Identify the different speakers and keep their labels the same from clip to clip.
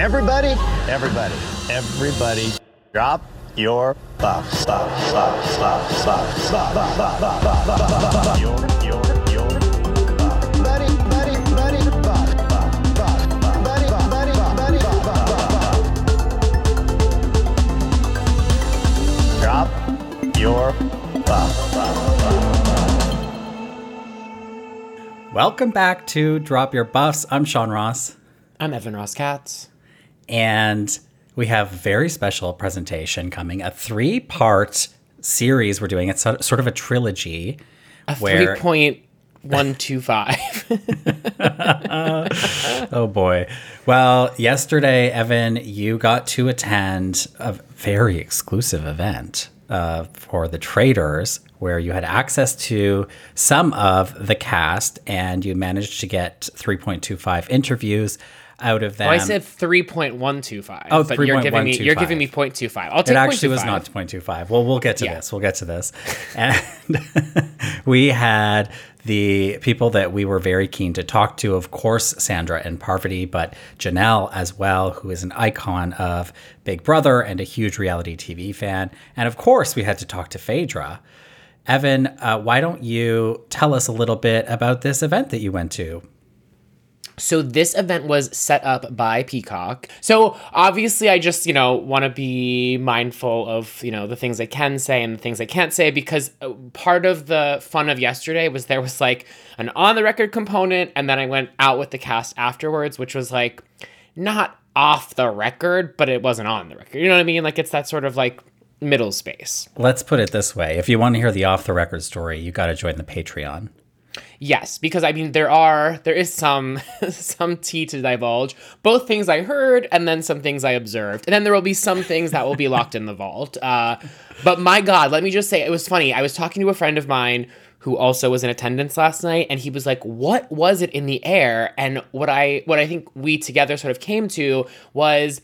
Speaker 1: Everybody, everybody, everybody, drop your buffs. Buff, buff, buff, buff, buff, buff, buff, buff, buff, buff. Your, your, your buff. Buddy, buddy, buddy, buff, buff, buff, buff. Buddy, buff, buddy, buff, buddy, buff, buff, buff, buff. Drop your buff, buff, buff.
Speaker 2: Welcome back to Drop Your Buffs. I'm Sean Ross,
Speaker 3: I'm Evan Ross Katz.
Speaker 2: And we have a very special presentation coming, a three part series we're doing. It's sort sort of a trilogy.
Speaker 3: A
Speaker 2: Where-
Speaker 3: 3.125.
Speaker 2: Oh boy. Well, yesterday, Evan, you got to attend a very exclusive event uh, for the Traitors where you had access to some of the cast and you managed to get 3.25 interviews out of them.
Speaker 3: Oh, I said 3.125.
Speaker 2: Oh,
Speaker 3: but you're giving me you're giving me 0.25. I'll take
Speaker 2: it actually was not 0.25. Well, we'll get to
Speaker 3: Yeah.
Speaker 2: this. We'll get to this. And we had the people that we were very keen to talk to, of course, Sandra and Parvati, but Janelle as well, who is an icon of Big Brother and a huge reality TV fan. And of course, we had to talk to Phaedra. Evan, uh, why don't you tell us a little bit about this event that you went to?
Speaker 3: So this event was set up by Peacock. So obviously I just, you know, want to be mindful of, you know, the things I can say and the things I can't say because uh, part of the fun of yesterday was there was like an on the record component and then I went out with the cast afterwards, which was like not off the record, but it wasn't on the record. You know what I mean? Like it's that sort of like middle space.
Speaker 2: Let's put it this way if you want to hear the off the record story, you got to join the Patreon.
Speaker 3: Yes, because I mean there are there is some some tea to divulge. Both things I heard and then some things I observed. And then there will be some things that will be locked in the vault. Uh, but my god, let me just say it was funny. I was talking to a friend of mine who also was in attendance last night and he was like, "What was it in the air?" And what I what I think we together sort of came to was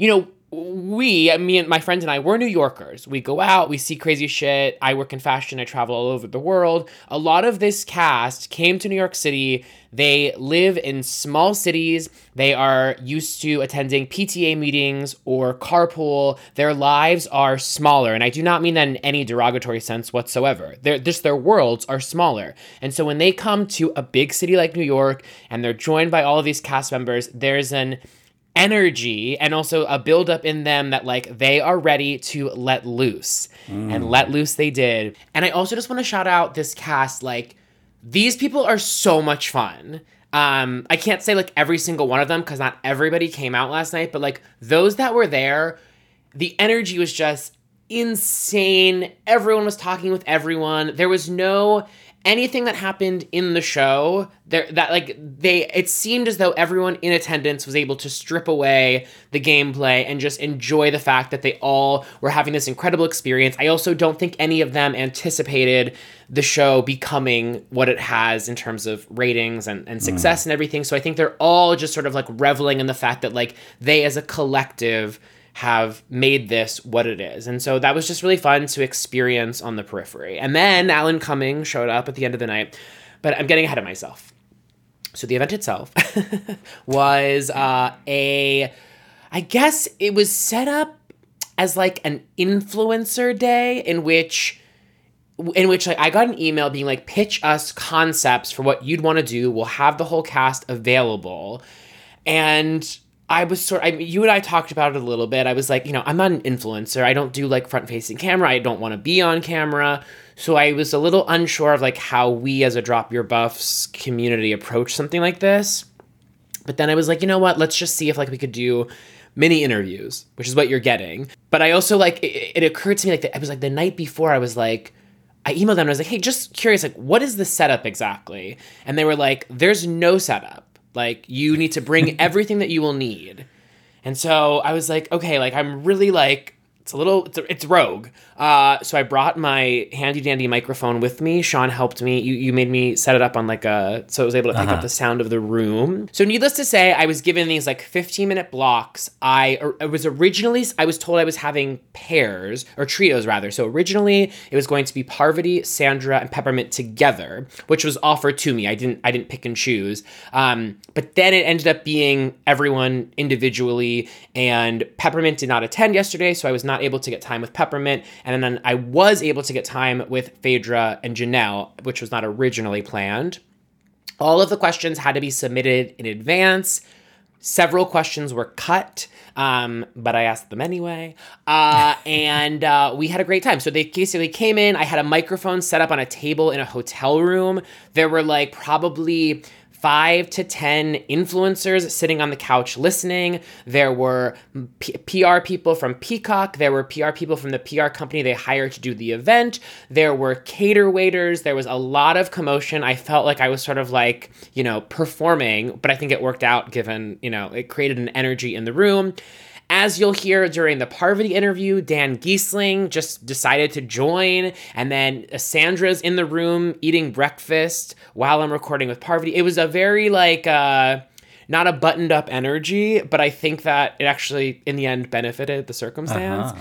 Speaker 3: you know, we, me and my friends and I, we're New Yorkers. We go out, we see crazy shit. I work in fashion, I travel all over the world. A lot of this cast came to New York City. They live in small cities. They are used to attending PTA meetings or carpool. Their lives are smaller. And I do not mean that in any derogatory sense whatsoever. They're, just their worlds are smaller. And so when they come to a big city like New York and they're joined by all of these cast members, there's an energy and also a buildup in them that like they are ready to let loose. And let loose they did. And i also just want to shout out this cast like these people are so much fun. Um i can't say like every single one of them because not everybody came out last night but like those that were there the energy was just insane. Everyone was talking with everyone. There was no anything that happened in the show there that like they it seemed as though everyone in attendance was able to strip away the gameplay and just enjoy the fact that they all were having this incredible experience. I also don't think any of them anticipated the show becoming what it has in terms of ratings and, and success mm. and everything. So i think they're all just sort of like reveling in the fact that like they as a collective have made this what it is. And so that was just really fun to experience on the periphery. And then Alan Cumming showed up at the end of the night, but I'm getting ahead of myself. So the event itself was uh, a, I guess it was set up as like an influencer day in which in which like I got an email being like pitch us concepts for what you'd want to do. We'll have the whole cast available. And I was sort I you and I talked about it a little bit. I was like, you know, I'm not an influencer. I don't do like front facing camera. I don't want to be on camera. So I was a little unsure of like how we as a drop your buffs community approach something like this. But then I was like, you know what? Let's just see if like we could do mini interviews, which is what you're getting. But I also like it, it occurred to me like that it was like the night before I was like I emailed them and I was like, hey, just curious, like, what is the setup exactly? And they were like, there's no setup. Like, you need to bring everything that you will need. And so I was like, okay, like, I'm really like it's a little it's, a, it's rogue. Uh, so i brought my handy dandy microphone with me. Sean helped me. You, you made me set it up on like a so i was able to pick up the sound of the room. So needless to say i was given these like 15 minute blocks. I was originally i was told i was having pairs or trios rather. So originally it was going to be parvati sandra and peppermint together which was offered to me. I didn't i didn't pick and choose. Um, but then it ended up being everyone individually and peppermint did not attend yesterday so i was not able to get time with peppermint. And then i was able to get time with phaedra and janelle which was not originally planned. All of the questions had to be submitted in advance. Several questions were cut um, but i asked them anyway. Uh, and uh, we had a great time. So they basically came in. I had a microphone set up on a table in a hotel room. There were like probably five to 10 influencers sitting on the couch listening. There were P- PR people from Peacock. There were PR people from the PR company they hired to do the event. There were cater waiters. There was a lot of commotion. I felt like I was sort of like, you know, performing, but I think it worked out given, you know, it created an energy in the room. As you'll hear during the Parvati interview, Dan Gheesling just decided to join, and then Sandra's in the room eating breakfast while I'm recording with Parvati. It was a very like uh not a buttoned up energy, but I think that it actually in the end benefited the circumstance.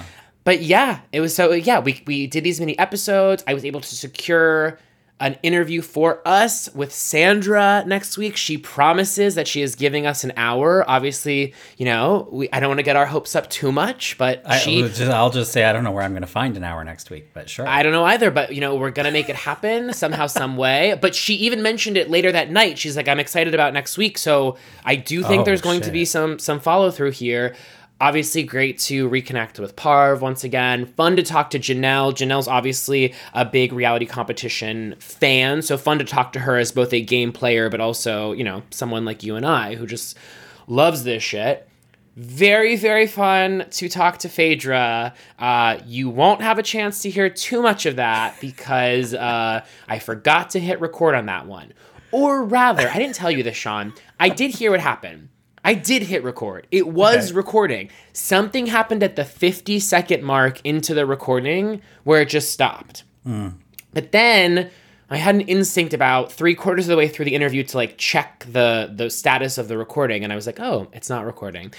Speaker 3: But yeah, it was so yeah, we we did these many episodes. I was able to secure an interview for us with Sandra next week. She promises that she is giving us an hour. Obviously, you know, we I don't want to get our hopes up too much, but
Speaker 2: I,
Speaker 3: she
Speaker 2: I'll just say I don't know where I'm going to find an hour next week, but sure.
Speaker 3: I don't know either, but you know, we're gonna make it happen somehow, some way. But she even mentioned it later that night. She's like, "I'm excited about next week." So I do think
Speaker 2: Oh,
Speaker 3: there's going to be some some follow through here. Obviously, great to reconnect with Parv once again. Fun to talk to Janelle. Janelle's obviously a big reality competition fan, so fun to talk to her as both a game player, but also you know someone like you and I who just loves this shit. Very very fun to talk to phaedra. Uh, you won't have a chance to hear too much of that because uh, i forgot to hit record on that one. Or rather i didn't tell you this sean. I did hear what happened i did hit record it was
Speaker 2: Okay.
Speaker 3: recording something happened at the 50 second mark into the recording where it just stopped mm. but then I had an instinct about three quarters of the way through the interview to like check the the status of the recording, and I was like, oh, it's not recording.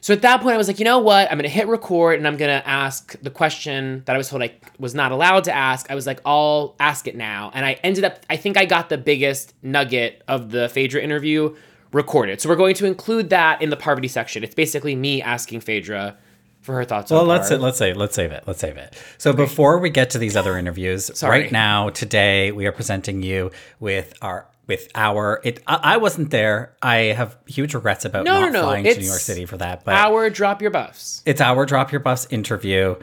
Speaker 3: So at that point, I was like, you know what? I'm gonna hit record, and I'm gonna ask the question that I was told I was not allowed to ask. I was like, I'll ask it now, and I ended up. I think I got the biggest nugget of the Phaedra interview recorded. So we're going to include that in the Parvati section. It's basically me asking Phaedra for her thoughts
Speaker 2: Well,
Speaker 3: on
Speaker 2: let's let's say let's save it. Let's save it. So before we get to these other interviews, right now today we are presenting you with our with our it. I, I wasn't there. I have huge regrets about
Speaker 3: No,
Speaker 2: not
Speaker 3: no, no.
Speaker 2: flying to New York City for that. But
Speaker 3: our drop your buffs.
Speaker 2: it's our Drop Your Buffs interview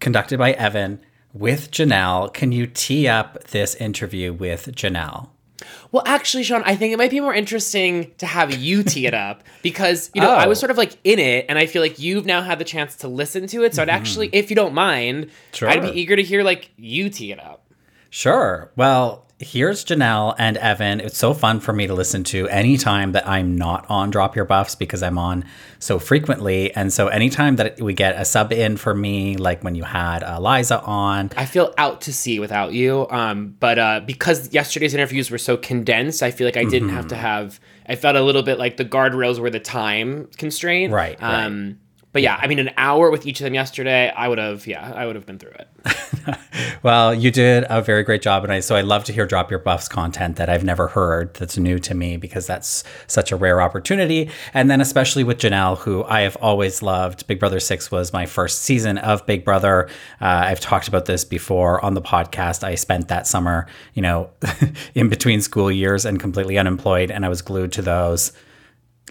Speaker 2: conducted by Evan with Janelle. Can you tee up this interview with Janelle?
Speaker 3: Well, actually, Sean, I think it might be more interesting to have you tee it up because, you know, I
Speaker 2: Oh.
Speaker 3: was sort of like in it and I feel like you've now had the chance to listen to it. So I'd mm-hmm. actually, if you don't mind,
Speaker 2: Sure.
Speaker 3: I'd be eager to hear like you tee it up.
Speaker 2: Sure. Well, here's Janelle and Evan. It's so fun for me to listen to anytime that I'm not on Drop Your Buffs because I'm on so frequently. And so anytime that we get a sub in for me, like when you had uh, Liza on,
Speaker 3: I feel out to sea without you. Um, but uh, because yesterday's interviews were so condensed, I feel like I didn't have
Speaker 2: Mm-hmm.
Speaker 3: to have. I felt a little bit like the guardrails were the time constraint.
Speaker 2: Right, right.
Speaker 3: But yeah, I mean, an hour with each of them yesterday, I would have. Yeah, I would have been through it.
Speaker 2: Well, you did a very great job, and I so I love to hear drop your buffs content that I've never heard that's new to me because that's such a rare opportunity. And then especially with Janelle, who I have always loved. Big Brother Six was my first season of Big Brother. Uh, I've talked about this before on the podcast. I spent that summer, you know, in between school years and completely unemployed, and I was glued to those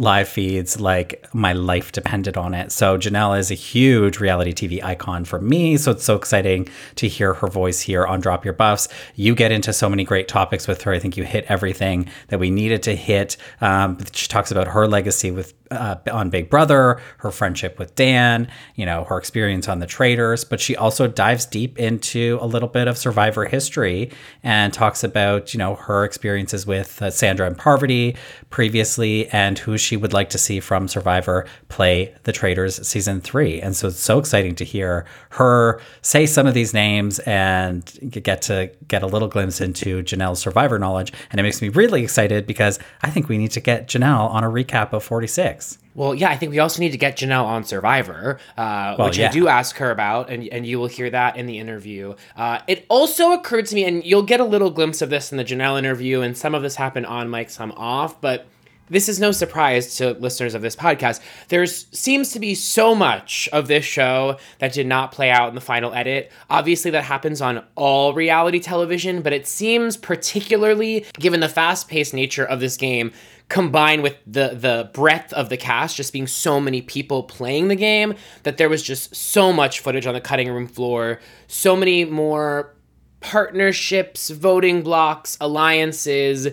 Speaker 2: live feeds like my life depended on it. So Janelle is a huge reality TV icon for me. So it's so exciting to hear her voice here on Drop Your Buffs. You get into so many great topics with her. I think you hit everything that we needed to hit. Um, she talks about her legacy with uh, on Big Brother, her friendship with Dan, you know, her experience on the Traitors, but she also dives deep into a little bit of survivor history and talks about, you know, her experiences with uh, Sandra and Parvati previously and who she would like to see from Survivor play the Traitors season three. And so it's so exciting to hear her say some of these names and get to get a little glimpse into Janelle's Survivor knowledge. And it makes me really excited because I think we need to get Janelle on a recap of 46.
Speaker 3: Well, yeah, I think we also need to get Janelle on Survivor, uh,
Speaker 2: Well,
Speaker 3: which
Speaker 2: yeah.
Speaker 3: I do ask her about, and, and you will hear that in the interview. Uh, it also occurred to me, and you'll get a little glimpse of this in the Janelle interview, and some of this happened on mic, some off, but this is no surprise to listeners of this podcast. There seems to be so much of this show that did not play out in the final edit. Obviously, that happens on all reality television, but it seems particularly, given the fast paced nature of this game, combined with the the breadth of the cast just being so many people playing the game that there was just so much footage on the cutting room floor so many more partnerships voting blocks alliances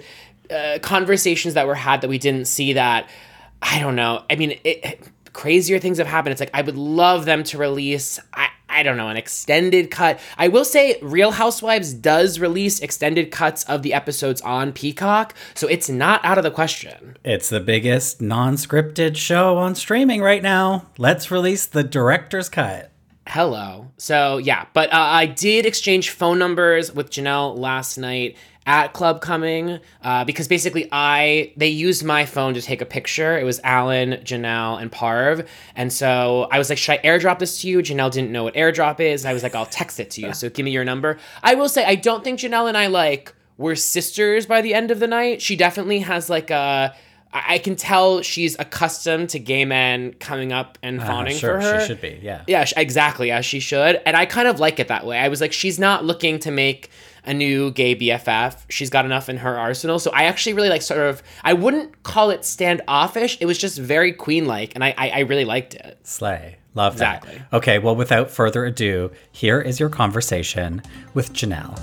Speaker 3: uh, conversations that were had that we didn't see that i don't know i mean it, crazier things have happened it's like i would love them to release i I don't know, an extended cut. I will say Real Housewives does release extended cuts of the episodes on Peacock, so it's not out of the question.
Speaker 2: It's the biggest non scripted show on streaming right now. Let's release the director's cut.
Speaker 3: Hello. So, yeah, but uh, I did exchange phone numbers with Janelle last night at Club Cumming uh, because basically I they used my phone to take a picture. It was Alan, Janelle, and Parv, and so I was like, "Should I airdrop this to you?" Janelle didn't know what airdrop is. I was like, "I'll text it to you." So give me your number. I will say I don't think Janelle and I like were sisters by the end of the night. She definitely has like a. I can tell she's accustomed to gay men coming up and fawning
Speaker 2: Uh, sure,
Speaker 3: for her.
Speaker 2: she should be. Yeah.
Speaker 3: Yeah, exactly, as she should. And I kind of like it that way. I was like, she's not looking to make a new gay BFF. She's got enough in her arsenal. So I actually really like sort of, I wouldn't call it standoffish. It was just very queen like, and I, I, I really liked it.
Speaker 2: Slay. Love that.
Speaker 3: Exactly.
Speaker 2: Okay, well, without further ado, here is your conversation with Janelle.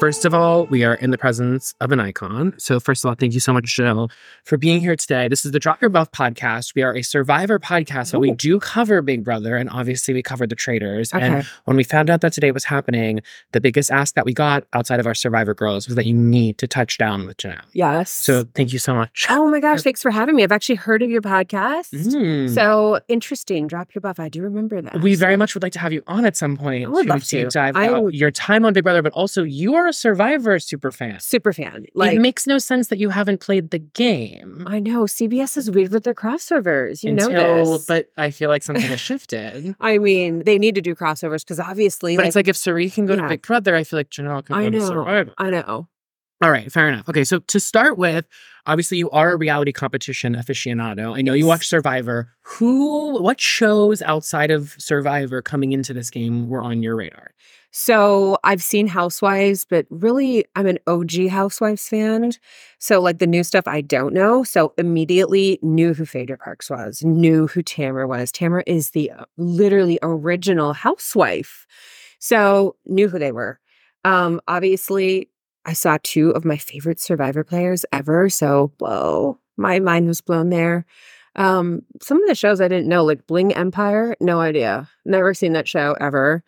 Speaker 4: First of all, we are in the presence of an icon. So, first of all, thank you so much, Jill, for being here today. This is the Drop Your Buff podcast. We are a survivor podcast, but we do cover Big Brother, and obviously, we cover the traitors. And when we found out that today was happening, the biggest ask that we got outside of our survivor girls was that you need to touch down with Janelle.
Speaker 5: Yes.
Speaker 4: So, thank you so much.
Speaker 5: oh my gosh, thanks for having me. I've actually heard of your podcast.
Speaker 4: Mm.
Speaker 5: So interesting. Drop your buff. I do remember that.
Speaker 4: We very much would like to have you on at some point
Speaker 5: I would love to.
Speaker 4: dive
Speaker 5: I
Speaker 4: your time on Big Brother, but also you are a Survivor super fan.
Speaker 5: super fan. Like
Speaker 4: it makes no sense that you haven't played the game.
Speaker 5: I know CBS is weird with their crossovers. You know this.
Speaker 4: but I feel like something has shifted.
Speaker 5: I mean, they need to do crossovers because obviously,
Speaker 4: But
Speaker 5: like,
Speaker 4: it's like if Cirie can go to Big Brother, I feel like Janelle can
Speaker 5: I
Speaker 4: go to
Speaker 5: know,
Speaker 4: Survivor.
Speaker 5: I know.
Speaker 4: All right, fair enough. Okay, so to start with, obviously you are a reality competition aficionado. I know you watch Survivor. Who, what shows outside of Survivor coming into this game were on your radar?
Speaker 5: So I've seen Housewives, but really, I'm an OG Housewives fan. So like the new stuff, I don't know. So immediately knew who Phaedra Parks was, knew who Tamra was. Tamra is the uh, literally original housewife. So knew who they were. Um, obviously, I saw two of my favorite Survivor players ever. So whoa, my mind was blown there. Um, some of the shows I didn't know, like Bling Empire, no idea. Never seen that show ever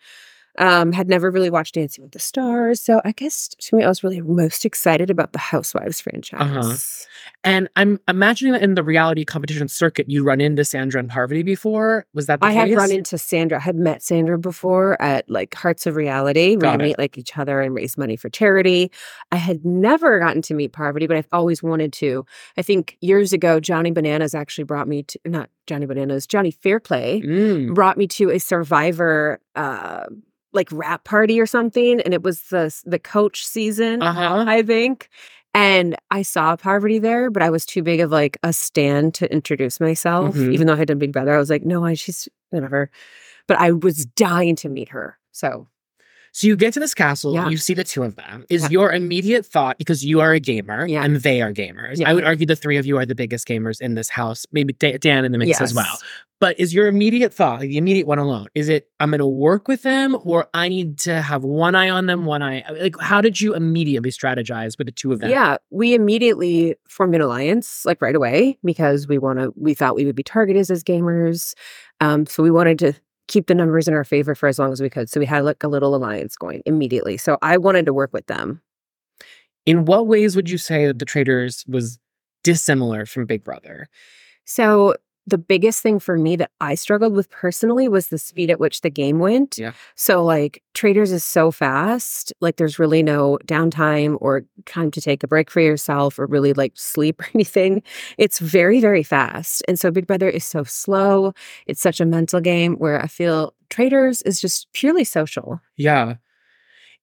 Speaker 5: um had never really watched dancing with the stars so i guess to me i was really most excited about the housewives franchise
Speaker 4: And I'm imagining that in the reality competition circuit, you run into Sandra and Parvati before. Was that the
Speaker 5: i had
Speaker 4: case?
Speaker 5: run into sandra I had met sandra before at like hearts of reality where we
Speaker 4: Got
Speaker 5: would
Speaker 4: it.
Speaker 5: meet like each other and raise money for charity i had never gotten to meet parvati but i've always wanted to i think years ago johnny bananas actually brought me to not johnny bananas johnny fairplay
Speaker 4: Mm.
Speaker 5: brought me to a survivor uh like rap party or something and it was the the coach season
Speaker 4: Uh-huh.
Speaker 5: I think. And I saw Parvati there, but I was too big of like a stand to introduce myself.
Speaker 4: Mhm.
Speaker 5: Even though I had done Big Brother, I was like, no, I she's whatever. But I was dying to meet her. So
Speaker 4: So you get to this castle,
Speaker 5: Yeah.
Speaker 4: you see the two of them. Is
Speaker 5: Yeah.
Speaker 4: your immediate thought because you are a gamer
Speaker 5: Yeah.
Speaker 4: and they are gamers? I would argue the three of you are the biggest gamers in this house. Maybe Da- Dan in the mix as well. But is your immediate thought, the immediate one alone, is it I'm going to work with them or I need to have one eye on them, one eye? Like, how did you immediately strategize with the two of them?
Speaker 5: yeah, we immediately formed an alliance like right away because we want to. We thought we would be targeted as gamers, um, so we wanted to keep the numbers in our favor for as long as we could. So we had like a little alliance going immediately. So I wanted to work with them.
Speaker 3: In what ways would you say that the Traitors was dissimilar from Big Brother?
Speaker 5: So the biggest thing for me that I struggled with personally was the speed at which the game went.
Speaker 3: Yeah.
Speaker 5: So like Traitors is so fast, like there's really no downtime or time to take a break for yourself or really like sleep or anything. It's very very fast. And so Big Brother is so slow. It's such a mental game where I feel Traitors is just purely social.
Speaker 3: Yeah.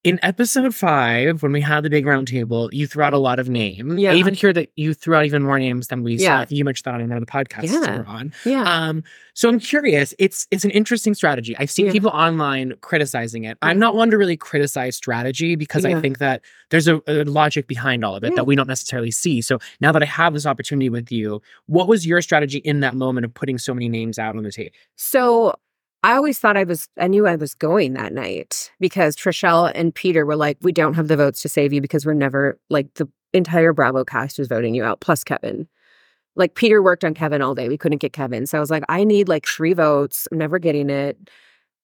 Speaker 3: In episode five, when we had the big round table, you threw out a lot of names.
Speaker 5: Yeah.
Speaker 3: I even hear that you threw out even more names than we
Speaker 5: Yeah.
Speaker 3: saw. You mentioned that on another podcast
Speaker 5: Yeah.
Speaker 3: we're on.
Speaker 5: Yeah.
Speaker 3: Um, so I'm curious. It's it's an interesting strategy. I've seen
Speaker 5: Yeah.
Speaker 3: people online criticizing it. I'm not one to really criticize strategy because I think that there's a, a logic behind all of it that we don't necessarily see. So now that I have this opportunity with you, what was your strategy in that moment of putting so many names out on the table?
Speaker 5: So I always thought I was, I knew I was going that night because Trishelle and Peter were like, we don't have the votes to save you because we're never, like, the entire Bravo cast was voting you out, plus Kevin. Like, Peter worked on Kevin all day. We couldn't get Kevin. So I was like, I need like three votes. I'm never getting it.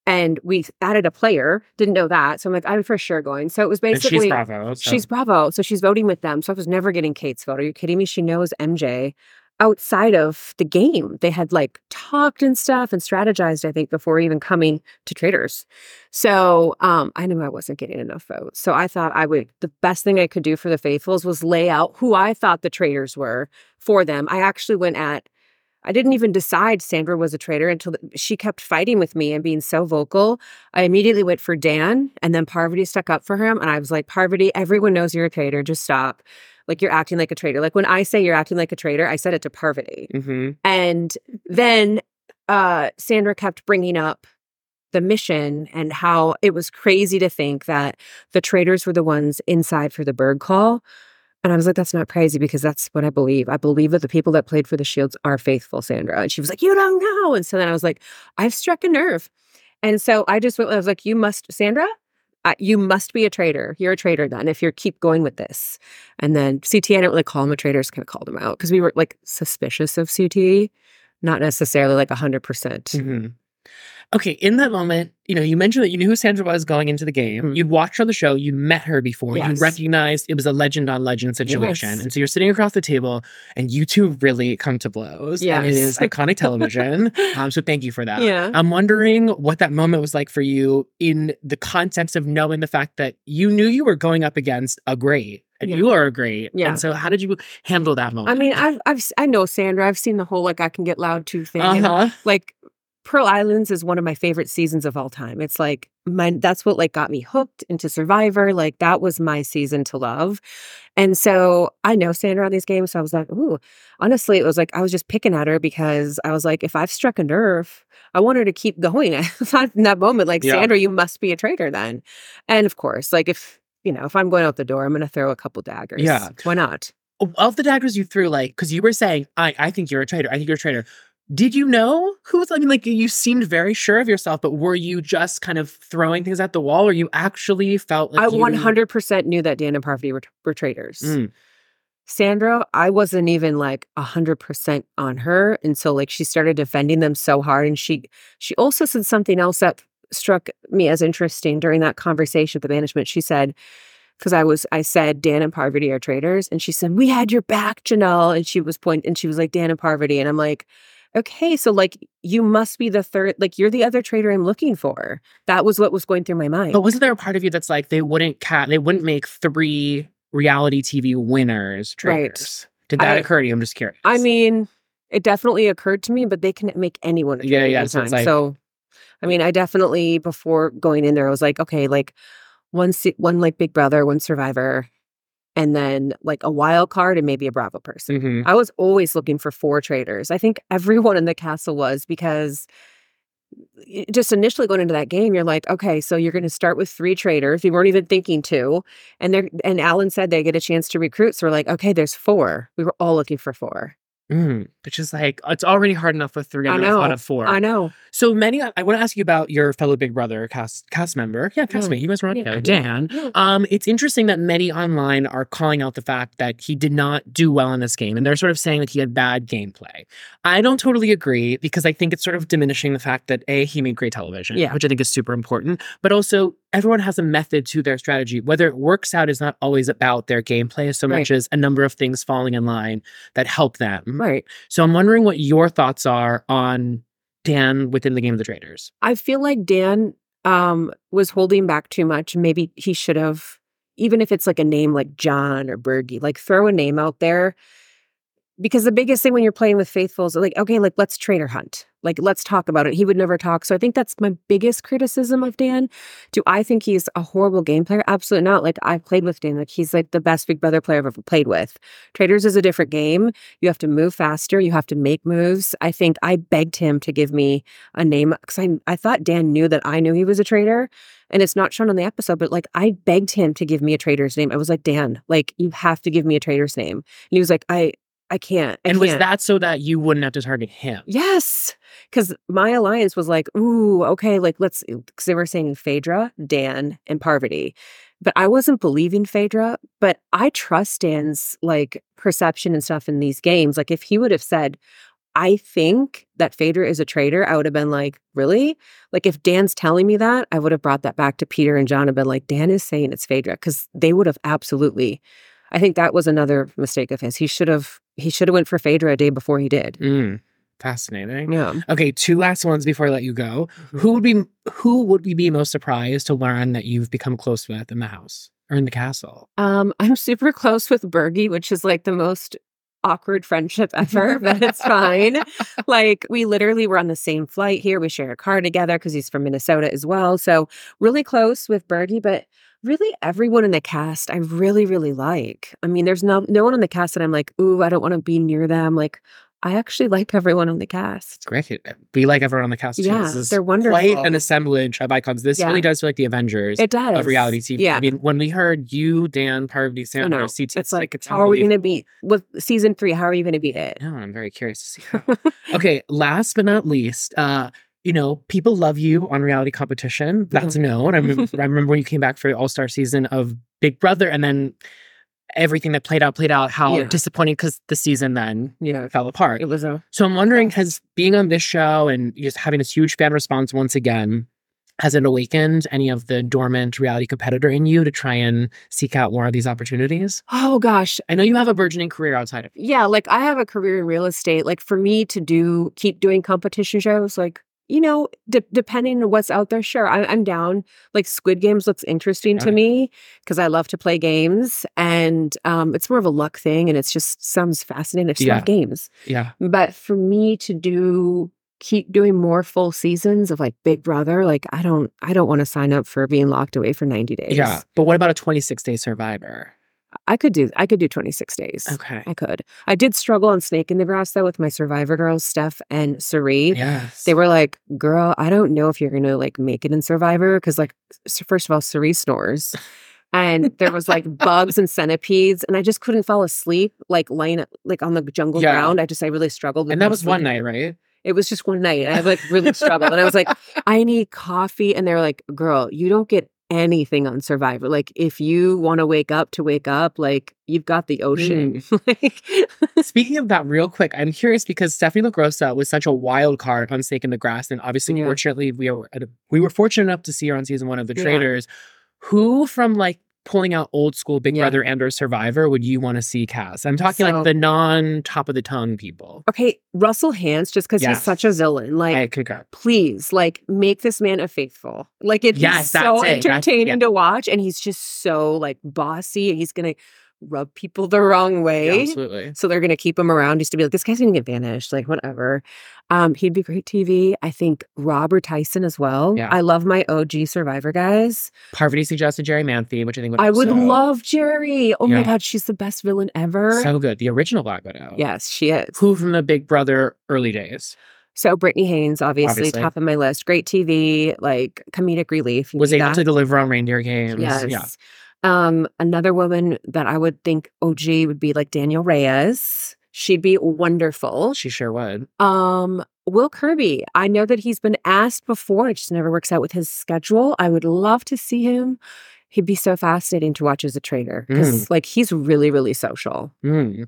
Speaker 5: And we added a player, didn't know that. So I'm like, I'm for sure going. So it was
Speaker 3: And she's
Speaker 5: basically.
Speaker 3: Bravo. so-
Speaker 5: She's Bravo. So she's voting with them. So I was never getting Kate's vote. Are you kidding me? She knows MJ outside of the game. They had like talked and stuff and strategized, I think, before even coming to Traitors. So um, I knew I wasn't getting enough votes. So I thought I would, the best thing I could do for the faithfuls was lay out who I thought the traitors were for them. I actually went at, I didn't even decide Sandra was a traitor until she kept fighting with me and being so vocal. I immediately went for Dan, and then Parvati stuck up for him. And I was like, Parvati, everyone knows you're a traitor. Just stop. Like, you're acting like a traitor. Like, when I say you're acting like a traitor, I said it to Parvati.
Speaker 3: Mhm.
Speaker 5: And then uh, Sandra kept bringing up the mission and how it was crazy to think that the traitors were the ones inside for the bird call. And I was like, that's not crazy because that's what I believe. I believe that the people that played for the Shields are faithful, Sandra. And she was like, you don't know. And so then I was like, I've struck a nerve. And so I just went, I was like, you must, Sandra, you must be a traitor. You're a traitor then if you keep going with this. And then CT, I didn't really call him a traitor, just kind of called him out because we were like suspicious of CT, not necessarily like 100%. percent
Speaker 3: Mhm. Okay, in that moment, you know, you mentioned that you knew who Sandra was going into the game.
Speaker 5: Mhm.
Speaker 3: You'd watched her on the show, you met her before,
Speaker 5: Yes.
Speaker 3: you recognized it was a legend on legend situation.
Speaker 5: Yes.
Speaker 3: And so you're sitting across the table and you two really come to blows. Yeah. it is iconic television. um, so thank you for that.
Speaker 5: Yeah.
Speaker 3: I'm wondering what that moment was like for you in the context of knowing the fact that you knew you were going up against a great and
Speaker 5: Yeah.
Speaker 3: you are a great.
Speaker 5: Yeah.
Speaker 3: And so how did you handle that moment?
Speaker 5: I mean, I've, I've, I know Sandra. I've seen the whole like I can get loud too thing. and,
Speaker 3: uh-huh.
Speaker 5: like Pearl Islands is one of my favorite seasons of all time. It's like my that's what like got me hooked into Survivor. Like that was my season to love. And so I know Sandra on these games. So I was like, ooh, honestly, it was like I was just picking at her because I was like, if I've struck a nerve, I want her to keep going. I thought in that moment, like,
Speaker 3: Yeah.
Speaker 5: Sandra, you must be a traitor then. And of course, like if you know, if I'm going out the door, I'm gonna throw a couple daggers.
Speaker 3: Yeah.
Speaker 5: Why not?
Speaker 3: of the daggers you threw, like, because you were saying, I, I think you're a traitor. I think you're a traitor. Did you know who was? I mean, like, you seemed very sure of yourself, but were you just kind of throwing things at the wall, or you actually felt like
Speaker 5: I
Speaker 3: you-
Speaker 5: 100% knew that Dan and Parvati were, were traitors.
Speaker 3: Mm.
Speaker 5: Sandra, I wasn't even like 100% on her and so like she started defending them so hard and she she also said something else that struck me as interesting during that conversation with the management. She said because I was I said Dan and Parvati are traitors and she said we had your back Janelle and she was point and she was like Dan and Parvati and I'm like okay so like you must be the third like you're the other traitor I'm looking for. That was what was going through my mind.
Speaker 3: But wasn't there a part of you that's like they wouldn't cat, they wouldn't make three reality TV winners
Speaker 5: Right.
Speaker 3: Did that
Speaker 5: I-
Speaker 3: occur to you? I'm just curious.
Speaker 5: I mean, it definitely occurred to me, but they can make anyone.
Speaker 3: Yeah, yeah, so it's like-
Speaker 5: so, I mean, I definitely before going in there, I was like, okay, like one, one like Big Brother, one Survivor, and then like a wild card and maybe a Bravo person.
Speaker 3: Mhm.
Speaker 5: I was always looking for four traitors. I think everyone in the castle was because just initially going into that game, you're like, okay, so you're going to start with three traitors. We weren't even thinking two, and they're and Alan said they get a chance to recruit. So we're like, okay, there's four. We were all looking for four.
Speaker 3: Mm. Which is like it's already hard enough with three
Speaker 5: I
Speaker 3: out
Speaker 5: know.
Speaker 3: of four.
Speaker 5: I know.
Speaker 3: So many. I want to ask you about your fellow Big Brother cast cast member. Yeah, castmate. You guys were on
Speaker 5: Yeah.
Speaker 3: Dan.
Speaker 5: Yeah.
Speaker 3: Um, it's interesting that many online are calling out the fact that he did not do well in this game, and they're sort of saying that he had bad gameplay. I don't totally agree because I think it's sort of diminishing the fact that a he made great television,
Speaker 5: Yeah.
Speaker 3: which I think is super important, but also everyone has a method to their strategy. Whether it works out is not always about their gameplay so much
Speaker 5: Right.
Speaker 3: as a number of things falling in line that help them.
Speaker 5: Right.
Speaker 3: So I'm wondering what your thoughts are on Dan within the game of the Traitors.
Speaker 5: I feel like Dan um was holding back too much. Maybe he should have, even if it's like a name like John or Bergie, like throw a name out there. Because the biggest thing when you're playing with faithfuls, like, okay, like let's traitor hunt. Like, let's talk about it. He would never talk. So I think that's my biggest criticism of Dan. Do I think he's a horrible game player? Absolutely not. Like I've played with Dan. Like he's like the best Big Brother player I've ever played with. Traitors is a different game. You have to move faster. You have to make moves. I think I begged him to give me a name because I, I thought Dan knew that I knew he was a traitor. And it's not shown on the episode, but like I begged him to give me a traitor's name. I was like, Dan, like you have to give me a traitor's name. And he was like, I I can't. I
Speaker 3: and was
Speaker 5: can't."
Speaker 3: that so that you wouldn't have to target him?
Speaker 5: Yes. Because my alliance was like, ooh, okay, like let's, because they were saying Phaedra, Dan, and Parvati. But I wasn't believing Phaedra, but I trust Dan's like perception and stuff in these games. Like if he would have said, I think that Phaedra is a traitor, I would have been like, really? Like if Dan's telling me that, I would have brought that back to Peter and John and been like, Dan is saying it's Phaedra, because they would have absolutely. I think that was another mistake of his. He should have he should have went for Phaedra a day before he did.
Speaker 3: Mm, fascinating.
Speaker 5: Yeah.
Speaker 3: Okay, two last ones before I let you go. Who would be who would we be most surprised to learn that you've become close with in the house or in the castle?
Speaker 5: Um, I'm super close with Bergie, which is like the most awkward friendship ever, but it's fine. Like we literally were on the same flight here. We share a car together because he's from Minnesota as well. So really close with Bergie, but really everyone in the cast I really, really like. I mean, there's no no one in the cast that I'm like, ooh, I don't want to be near them. Like I actually like everyone on the cast.
Speaker 3: Great. We like everyone on the cast. too.
Speaker 5: Yeah, they're wonderful.
Speaker 3: Quite an assemblage of icons. This
Speaker 5: Yeah.
Speaker 3: really does feel like the Avengers
Speaker 5: It does.
Speaker 3: of reality TV.
Speaker 5: Yeah.
Speaker 3: I mean, when we heard you, Dan, Parvati,
Speaker 5: I
Speaker 3: Sandra,
Speaker 5: know.
Speaker 3: CT,
Speaker 5: It's like,
Speaker 3: it's
Speaker 5: how are we going to be with season three? How are you going to beat it?
Speaker 3: No, I'm very curious to see. Okay, last but not least, uh, you know, people love you mm-hmm. on reality competition. That's mm-hmm. known. I remember, I remember when you came back for the All Star season of Big Brother, and then everything that played out played out. How
Speaker 5: Yeah.
Speaker 3: disappointing because the season then
Speaker 5: Yeah.
Speaker 3: fell apart.
Speaker 5: It was a
Speaker 3: So I'm wondering, has being on this show and just having this huge fan response once again, has it awakened any of the dormant reality competitor in you to try and seek out more of these opportunities?
Speaker 5: oh gosh,
Speaker 3: I know you have a burgeoning career outside of
Speaker 5: yeah like i have a career in real estate like for me to do keep doing competition shows like you know de- depending on what's out there sure I- i'm down like squid games looks interesting to me because i love to play games and um, it's more of a luck thing and it's just sounds fascinating i just
Speaker 3: Yeah.
Speaker 5: love games
Speaker 3: Yeah.
Speaker 5: but for me to do keep doing more full seasons of like big brother like i don't i don't want to sign up for being locked away for 90 days
Speaker 3: Yeah. But what about a 26 day survivor?
Speaker 5: I could do i could do 26 days
Speaker 3: Okay.
Speaker 5: I could. I did struggle on Snake in the Grass though with my Survivor girls, Steph and Cirie.
Speaker 3: Yes.
Speaker 5: They were like, "Girl, I don't know if you're gonna like make it in Survivor because like, first of all, Cirie snores, and there was like bugs and centipedes, and I just couldn't fall asleep like lying like on the jungle
Speaker 3: Yeah.
Speaker 5: ground. I just I really struggled. with
Speaker 3: and that was one night, right?
Speaker 5: It was just one night. I like really struggled, and I was like, I need coffee, and they're like, "Girl, you don't get." Anything on survivor like if you want to wake up to wake up like you've got the ocean mm. like
Speaker 3: Speaking of that, real quick, I'm curious because Stephanie LaGrossa was such a wild card on Snake in the Grass, and obviously,
Speaker 5: Yeah.
Speaker 3: fortunately, we were we were fortunate enough to see her on season one of The
Speaker 5: Yeah.
Speaker 3: Traders. Who from like pulling out old school Big
Speaker 5: Yeah.
Speaker 3: Brother and or Survivor would you want to see cast? I'm talking
Speaker 5: So-
Speaker 3: like the non top of the tongue people.
Speaker 5: Okay, Russell Hantz, just because
Speaker 3: Yes.
Speaker 5: he's such a villain, like please, like make this man a faithful. Like it's
Speaker 3: Yes,
Speaker 5: so
Speaker 3: it.
Speaker 5: Entertaining
Speaker 3: yeah.
Speaker 5: to watch, and he's just so like bossy, and he's gonna rub people the wrong way.
Speaker 3: Absolutely.
Speaker 5: So they're gonna keep him around just to be like, this guy's gonna get vanished, like whatever. Um, he'd be great TV. I think Robert Tyson as well.
Speaker 3: Yeah.
Speaker 5: I love my OG Survivor guys.
Speaker 3: Parvati suggested Jerri Manthey, which I think would
Speaker 5: I would
Speaker 3: so,
Speaker 5: love Jerry. Oh
Speaker 3: Yeah.
Speaker 5: my god, she's the best villain ever.
Speaker 3: so good. The original Black Widow.
Speaker 5: yes, she is.
Speaker 3: Who from the Big Brother early days
Speaker 5: So Britney Haynes, obviously,
Speaker 3: Obviously.
Speaker 5: top of my list. Great TV, like comedic relief. You
Speaker 3: was able
Speaker 5: that.
Speaker 3: to deliver on reindeer games.
Speaker 5: Yes.
Speaker 3: Yeah.
Speaker 5: Um, another woman that I would think OG would be like Danielle Reyes. She'd be wonderful.
Speaker 3: She sure would.
Speaker 5: Um, Will Kirby. I know that he's been asked before. It just never works out with his schedule. I would love to see him. He'd be so fascinating to watch as a trainer because, like, he's really, really social.
Speaker 3: Hmm.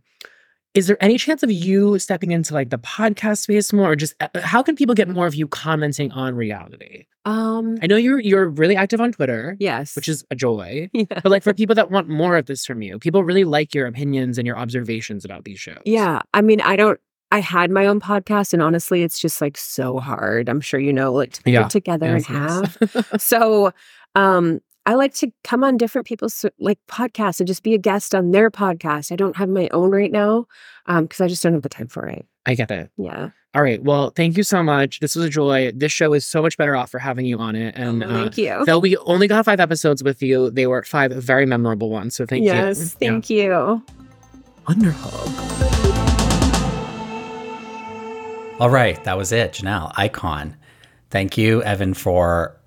Speaker 4: Is there any chance of you stepping into like the podcast space more or just uh, how can people get more of you commenting on reality?
Speaker 5: Um,
Speaker 4: I know you're you're really active on Twitter,
Speaker 5: yes.
Speaker 4: which is a joy.
Speaker 5: yeah.
Speaker 4: But like for people that want more of this from you, people really like your opinions and your observations about these shows.
Speaker 5: Yeah. I mean, I don't I had my own podcast and honestly it's just like so hard. I'm sure you know, like to put
Speaker 4: Yeah.
Speaker 5: it together
Speaker 4: Yes,
Speaker 5: and
Speaker 4: yes.
Speaker 5: have. so um I like to come on different people's like podcasts and just be a guest on their podcast. I don't have my own right now um because I just don't have the time for it.
Speaker 4: I get it.
Speaker 5: Yeah.
Speaker 4: All right. Well, thank you so much. This was a joy. This show is so much better off for having you on it. And
Speaker 5: Oh,
Speaker 4: uh,
Speaker 5: thank you.
Speaker 4: though we only got five episodes with you, they were five very memorable ones. So thank
Speaker 5: yes,
Speaker 4: you. Yes.
Speaker 5: Thank you.
Speaker 4: Wonderful.
Speaker 2: All right, that was it, Janelle, icon. Thank you, Evan, for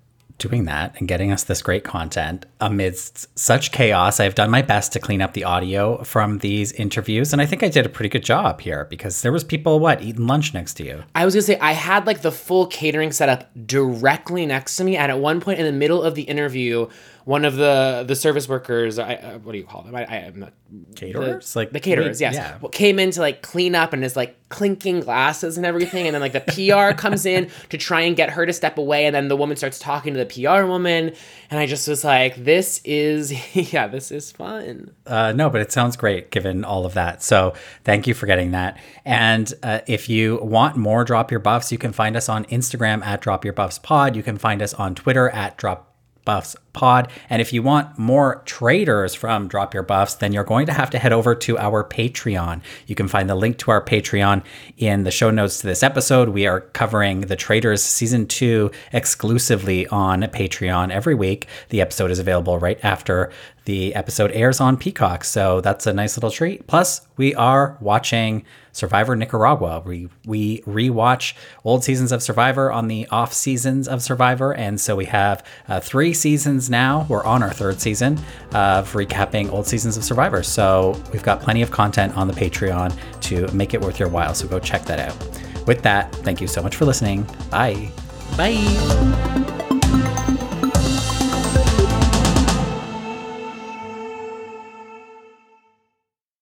Speaker 2: doing that and getting us this great content amidst such chaos. I've done my best to clean up the audio from these interviews, and I think I did a pretty good job here because there was people what eating lunch next to you.
Speaker 3: I was gonna say I had like the full catering setup directly next to me, and at one point in the middle of the interview, one of the the service workers, I, uh, what do you call them? I, I am not
Speaker 2: Caterers,
Speaker 3: the,
Speaker 2: like
Speaker 3: the caterers,
Speaker 2: we-
Speaker 3: yes,
Speaker 2: yeah.
Speaker 3: well, came in to like clean up and is like clinking glasses and everything, and then like the PR comes in to try and get her to step away, and then the woman starts talking to the PR woman, and I just was like, this is yeah, this is fun.
Speaker 2: Uh, no, but it sounds great given all of that. So thank you for getting that. And uh, if you want more Drop Your Buffs, you can find us on Instagram at Drop Your Buffs Pod. You can find us on Twitter at Drop Buffs Pod. And if you want more Traitors from Drop Your Buffs, then you're going to have to head over to our Patreon. You can find the link to our Patreon in the show notes to this episode. We are covering the Traitors season two exclusively on Patreon every week. The episode is available right after the episode airs on Peacock. So that's a nice little treat. Plus, we are watching Survivor Nicaragua. We we rewatch old seasons of Survivor on the off seasons of Survivor, and so we have uh, three seasons now. We're on our third season of recapping old seasons of Survivor. So we've got plenty of content on the Patreon to make it worth your while. So go check that out. With that, thank you so much for listening. Bye.
Speaker 3: Bye.